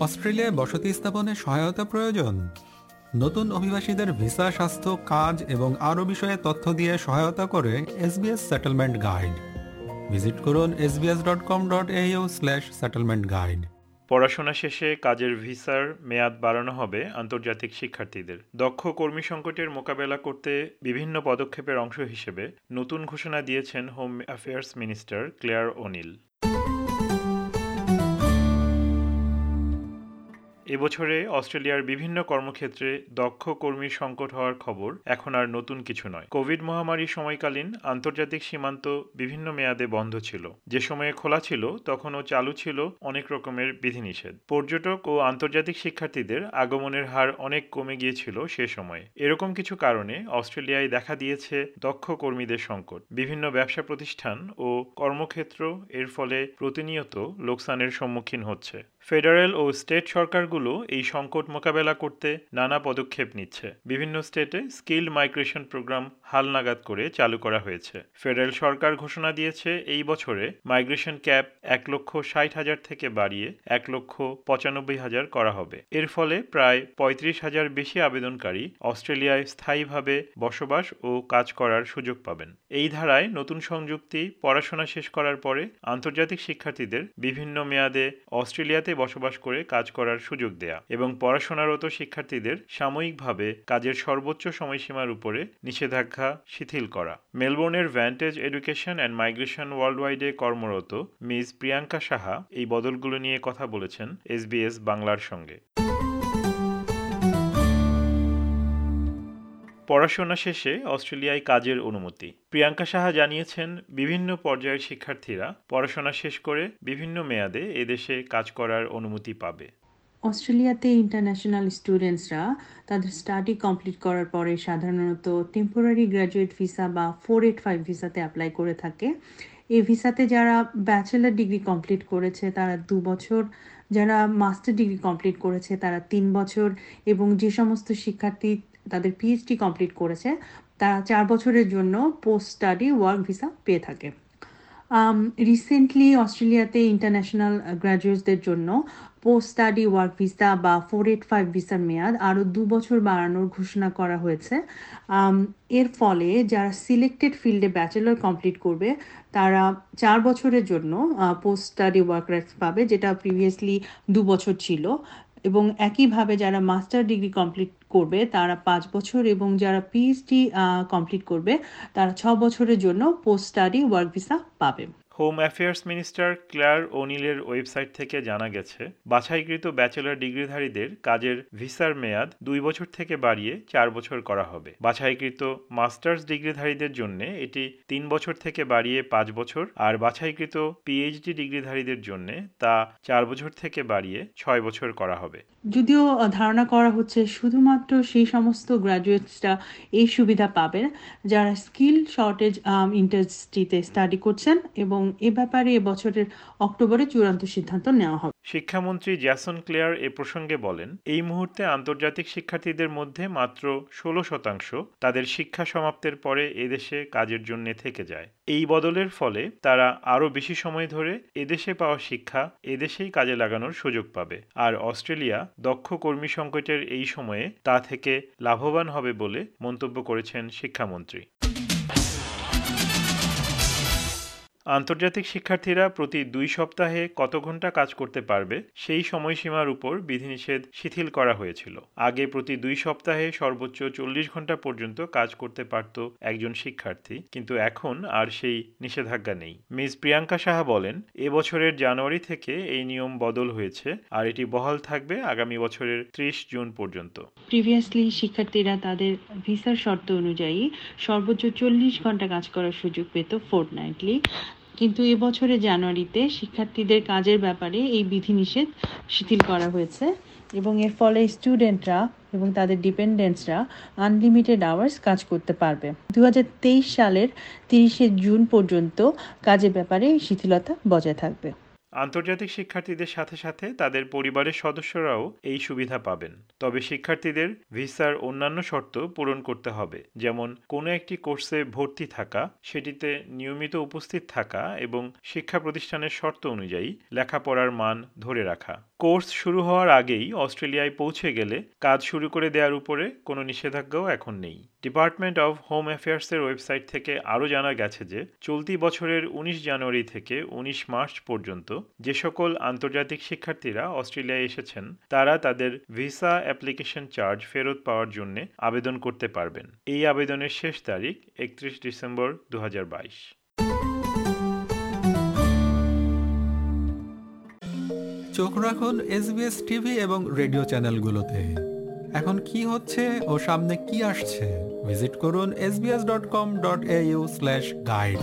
অস্ট্রেলিয়ায় বসতি স্থাপনে সহায়তা প্রয়োজন। নতুন অভিবাসীদের ভিসা, স্বাস্থ্য, কাজ এবং আরও বিষয়ে তথ্য দিয়ে সহায়তা করে এসবিএস সেটেলমেন্ট গাইড ভিজিট করুন SBS dot com dot slash settlement guide পড়াশোনা শেষে কাজের ভিসার মেয়াদ বাড়ানো হবে আন্তর্জাতিক শিক্ষার্থীদের। দক্ষ কর্মী সংকটের মোকাবেলা করতে বিভিন্ন পদক্ষেপের অংশ হিসেবে নতুন ঘোষণা দিয়েছেন home affairs minister Clare O'Neil এবছরে অস্ট্রেলিয়ার বিভিন্ন কর্মক্ষেত্রে দক্ষ কর্মীর সংকট হওয়ার খবর এখন আর নতুন কিছু নয়। কোভিড মহামারীর সময়কালীন আন্তর্জাতিক সীমান্ত বিভিন্ন মেয়াদে বন্ধ ছিল। যে সময়ে খোলা ছিল, তখনও চালু ছিল অনেক রকমের বিধিনিষেধ। পর্যটক ও আন্তর্জাতিক শিক্ষার্থীদের আগমনের হার অনেক কমে গিয়েছিল সে সময়ে। এরকম কিছু কারণে অস্ট্রেলিয়ায় দেখা দিয়েছে দক্ষ কর্মীদের সংকট। বিভিন্ন ব্যবসা প্রতিষ্ঠান ও কর্মক্ষেত্র এর ফলে প্রতিনিয়ত লোকসানের সম্মুখীন হচ্ছে। ফেডারেল ও স্টেট সরকারগুলো এই সংকট মোকাবেলা করতে নানা পদক্ষেপ নিচ্ছে। বিভিন্ন স্টেটে স্কিল্ড মাইগ্রেশন প্রোগ্রাম হালনাগাদ করে চালু করা হয়েছে। ফেডারেল সরকার ঘোষণা দিয়েছে, এই বছরে মাইগ্রেশন ক্যাপ এক লক্ষ ষাট হাজার থেকে বাড়িয়ে এক লক্ষ পঁচানব্বই হাজার করা হবে। এর ফলে প্রায় পঁয়ত্রিশ হাজার বেশি আবেদনকারী অস্ট্রেলিয়ায় স্থায়ীভাবে বসবাস ও কাজ করার সুযোগ পাবেন। এই ধারায় নতুন সংযুক্তি, পড়াশোনা শেষ করার পরে আন্তর্জাতিক শিক্ষার্থীদের বিভিন্ন মেয়াদে অস্ট্রেলিয়াতে বসবাস করে কাজ করার সুযোগ দেয়া এবং পড়াশোনারত শিক্ষার্থীদের সাময়িকভাবে কাজের সর্বোচ্চ সময়সীমার উপরে নিষেধাজ্ঞা শিথিল করা। মেলবোর্নের Vantage education and migration world ওয়াইডে কর্মরত মিস প্রিয়াঙ্কা সাহা এই বদলগুলো নিয়ে কথা বলেছেন এসবিএস বাংলার সঙ্গে। পড়াশোনা শেষে অস্ট্রেলিয়ায় কাজের অনুমতি। প্রিয়াঙ্কা সাহা জানিয়েছেন, বিভিন্ন পর্যায়ের শিক্ষার্থীরা পড়াশোনা শেষ করে বিভিন্ন মেয়াদে এদেশে কাজ করার অনুমতি পাবে। অস্ট্রেলিয়াতে ইন্টারন্যাশনাল স্টুডেন্টসরা তাদের স্টাডি কমপ্লিট করার পরে সাধারণত টেম্পোরারি গ্র্যাজুয়েট ভিসা বা ফোর এইট ফাইভ ভিসাতে অ্যাপ্লাই করে থাকে। এই ভিসাতে যারা ব্যাচেলার ডিগ্রি কমপ্লিট করেছে, তারা দু বছর, যারা মাস্টার ডিগ্রি কমপ্লিট করেছে, তারা তিন বছর এবং যে সমস্ত শিক্ষার্থী তাদের পিএইচডি কমপ্লিট করেছে। তারা চার বছরের জন্য পোস্ট স্টাডি ওয়ার্ক ভিসা পেয়ে থাকে। রিসেন্টলি অস্ট্রেলিয়াতে ইন্টারন্যাশনাল গ্র্যাজুয়েটসদের জন্য পোস্ট স্টাডি ওয়ার্ক ভিসা বা ফোর এইট ফাইভ ভিসার মেয়াদ আরও দু বছর বাড়ানোর ঘোষণা করা হয়েছে। এর ফলে যারা সিলেক্টেড ফিল্ডে ব্যাচেলর কমপ্লিট করবে, তারা চার বছরের জন্য পোস্ট স্টাডি ওয়ার্ক রাইটস পাবে, যেটা প্রিভিয়াসলি দু বছর ছিল। এবং একইভাবে যারা মাস্টার ডিগ্রি কমপ্লিট করবে, তারা পাঁচ বছর এবং যারা পিএইচডি কমপ্লিট করবে, তারা ছ বছরের জন্য পোস্ট স্টাডি ওয়ার্ক ভিসা পাবে। হোম অ্যাফেয়ার্স মিনিস্টার ক্লেয়ার ওনিলের ওয়েবসাইট থেকে জানা গেছে, বাছাইকৃত ব্যাচেলর ডিগ্রিধারীদের কাজের ভিসার মেয়াদ দুই বছর থেকে বাড়িয়ে চার বছর করা হবে। বাছাইকৃত মাস্টার্স ডিগ্রিধারীদের জন্য এটি তিন বছর থেকে বাড়িয়ে পাঁচ বছর, আর বাছাইকৃত পিএইচডি ডিগ্রিধারীদের জন্য তা চার বছর থেকে বাড়িয়ে ছয় বছর করা হবে। যদিও ধারণা করা হচ্ছে শুধুমাত্র সেই সমস্ত গ্রাজুয়েটসরা এই সুবিধা পাবেন, যারা স্কিল শর্টেজ ইন্ডাস্ট্রিতে স্টাডি করছেন এবং এ ব্যাপারে এবছরের অক্টোবরে চূড়ান্ত সিদ্ধান্ত নেওয়া হবে। শিক্ষামন্ত্রী জ্যাসন ক্লেয়ার এ প্রসঙ্গে বলেন, এই মুহূর্তে আন্তর্জাতিক শিক্ষার্থীদের মধ্যে মাত্র ষোলো শতাংশ তাদের শিক্ষা সমাপ্তের পরে এদেশে কাজের জন্য থেকে যায়। এই বদলের ফলে তারা আরও বেশি সময় ধরে এদেশে পাওয়া শিক্ষা এদেশেই কাজে লাগানোর সুযোগ পাবে। আর অস্ট্রেলিয়া দক্ষ কর্মী সংকটের এই সময়ে তা থেকে লাভবান হবে বলে মন্তব্য করেছেন শিক্ষামন্ত্রী। আন্তর্জাতিক শিক্ষার্থীরা প্রতি দুই সপ্তাহে কত ঘণ্টা কাজ করতে পারবে সেই সময়সীমার উপর বিধিনিষেধ শিথিল করা হয়েছিল। আগে প্রতি দুই সপ্তাহে সর্বোচ্চ চল্লিশ ঘণ্টা পর্যন্ত কাজ করতে পারত একজন শিক্ষার্থী, কিন্তু এখন আর সেই নিষেধাজ্ঞা নেই। মিস প্রিয়াঙ্কা সাহা বলেন এবছরের জানুয়ারি থেকে এই নিয়ম বদল হয়েছে আর এটি বহাল থাকবে আগামী বছরের ত্রিশ জুন পর্যন্ত। প্রিভিয়াসলি শিক্ষার্থীরা তাদের ভিসার শর্ত অনুযায়ী সর্বোচ্চ চল্লিশ ঘণ্টা কাজ করার সুযোগ পেত ফোর্টনাইটলি কিন্তু এবছরে জানুয়ারিতে শিক্ষার্থীদের কাজের ব্যাপারে এই বিধিনিষেধ শিথিল করা হয়েছে এবং এর ফলে স্টুডেন্টরা এবং তাদের ডিপেন্ডেন্টসরা আনলিমিটেড আওয়ার্স কাজ করতে পারবে। দু হাজার তেইশ সালের তিরিশে জুন পর্যন্ত কাজের ব্যাপারে শিথিলতা বজায় থাকবে। আন্তর্জাতিক শিক্ষার্থীদের সাথে সাথে তাদের পরিবারের সদস্যরাও এই সুবিধা পাবেন। তবে শিক্ষার্থীদের ভিসার অন্যান্য শর্ত পূরণ করতে হবে, যেমন কোনো একটি কোর্সে ভর্তি থাকা, সেটিতে নিয়মিত উপস্থিত থাকা এবং শিক্ষা প্রতিষ্ঠানের শর্ত অনুযায়ী লেখাপড়ার মান ধরে রাখা। কোর্স শুরু হওয়ার আগেই অস্ট্রেলিয়ায় পৌঁছে গেলে কাজ শুরু করে দেওয়ার উপরে কোনো নিষেধাজ্ঞাও এখন নেই। ডিপার্টমেন্ট অব হোম অ্যাফেয়ার্সের ওয়েবসাইট থেকে আরও জানা গেছে যে, চলতি বছরের উনিশ জানুয়ারি থেকে উনিশ মার্চ পর্যন্ত যে সকল আন্তর্জাতিক শিক্ষার্থীরা অস্ট্রেলিয়ায় এসেছেন, তারা তাদের ভিসা অ্যাপ্লিকেশন চার্জ ফেরত পাওয়ার জন্য আবেদন করতে পারবেন। এই আবেদনের শেষ তারিখ একত্রিশ ডিসেম্বর দু হাজার বাইশ। চোখ রাখুন এসবিএস টিভি এবং রেডিও চ্যানেলগুলোতে। এখন কি হচ্ছে ও সামনে কি আসছে? ভিজিট করুন SBS dot com dot A U slash guide.